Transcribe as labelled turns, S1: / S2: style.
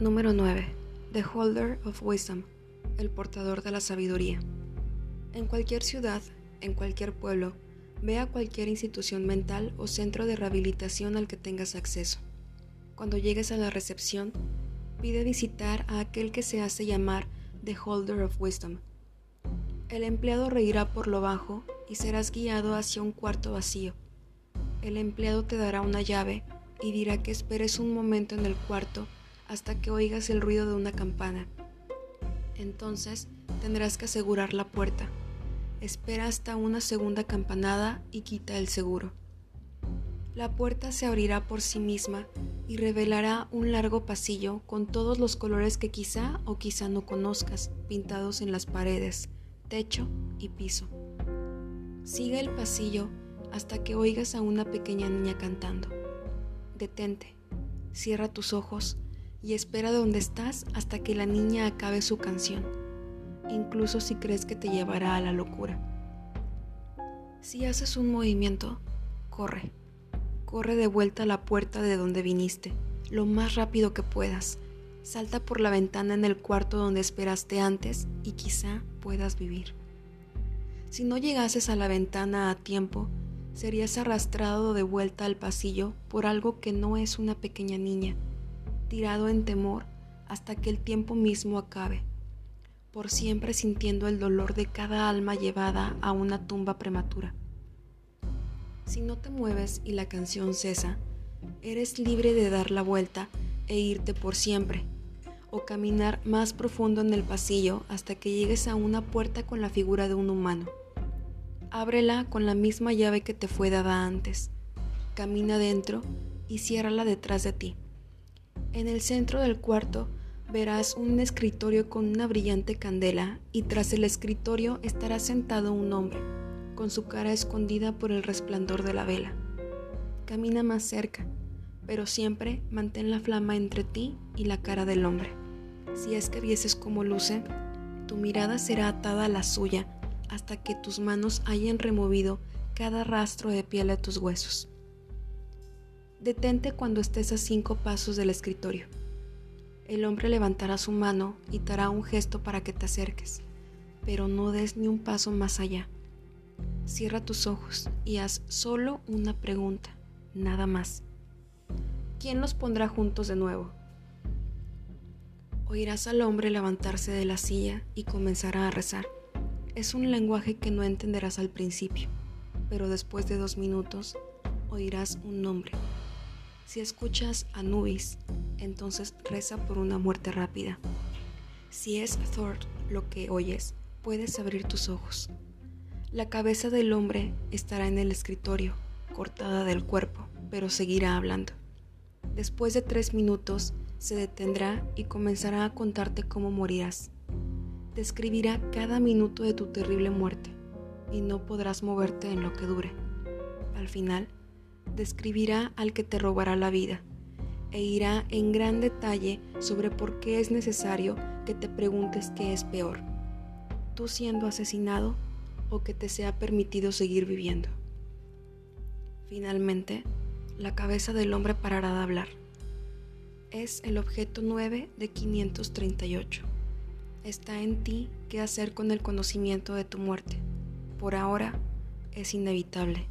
S1: Número 9. The Holder of Wisdom, el portador de la sabiduría. En cualquier ciudad, en cualquier pueblo, ve a cualquier institución mental o centro de rehabilitación al que tengas acceso. Cuando llegues a la recepción, pide visitar a aquel que se hace llamar The Holder of Wisdom. El empleado reirá por lo bajo y serás guiado hacia un cuarto vacío. El empleado te dará una llave y dirá que esperes un momento en el cuarto hasta que oigas el ruido de una campana. Entonces tendrás que asegurar la puerta. Espera hasta una segunda campanada y quita el seguro. La puerta se abrirá por sí misma y revelará un largo pasillo con todos los colores que quizá o quizá no conozcas, pintados en las paredes, techo y piso. Sigue el pasillo hasta que oigas a una pequeña niña cantando. Detente, cierra tus ojos y espera donde estás hasta que la niña acabe su canción, incluso si crees que te llevará a la locura. Si haces un movimiento, corre. Corre de vuelta a la puerta de donde viniste, lo más rápido que puedas. Salta por la ventana en el cuarto donde esperaste antes y quizá puedas vivir. Si no llegases a la ventana a tiempo, serías arrastrado de vuelta al pasillo por algo que no es una pequeña niña, tirado en temor hasta que el tiempo mismo acabe, por siempre sintiendo el dolor de cada alma llevada a una tumba prematura. Si no te mueves y la canción cesa, eres libre de dar la vuelta e irte por siempre, o caminar más profundo en el pasillo hasta que llegues a una puerta con la figura de un humano. Ábrela con la misma llave que te fue dada antes. Camina dentro y ciérrala detrás de ti. En el centro del cuarto verás un escritorio con una brillante candela y tras el escritorio estará sentado un hombre, con su cara escondida por el resplandor de la vela. Camina más cerca, pero siempre mantén la flama entre ti y la cara del hombre. Si es que vieses cómo luce, tu mirada será atada a la suya hasta que tus manos hayan removido cada rastro de piel de tus huesos. Detente cuando estés a cinco pasos del escritorio. El hombre levantará su mano y te hará un gesto para que te acerques, pero no des ni un paso más allá. Cierra tus ojos y haz solo una pregunta, nada más. ¿Quién los pondrá juntos de nuevo? Oirás al hombre levantarse de la silla y comenzará a rezar. Es un lenguaje que no entenderás al principio, pero después de dos minutos oirás un nombre. Si escuchas Anubis, entonces reza por una muerte rápida. Si es Thor lo que oyes, puedes abrir tus ojos. La cabeza del hombre estará en el escritorio, cortada del cuerpo, pero seguirá hablando. Después de tres minutos, se detendrá y comenzará a contarte cómo morirás. Describirá cada minuto de tu terrible muerte y no podrás moverte en lo que dure. Al final, describirá al que te robará la vida e irá en gran detalle sobre por qué es necesario que te preguntes qué es peor, tú siendo asesinado o que te sea permitido seguir viviendo. Finalmente, la cabeza del hombre parará de hablar. Es el objeto 9 de 538. Está en ti qué hacer con el conocimiento de tu muerte. Por ahora es inevitable.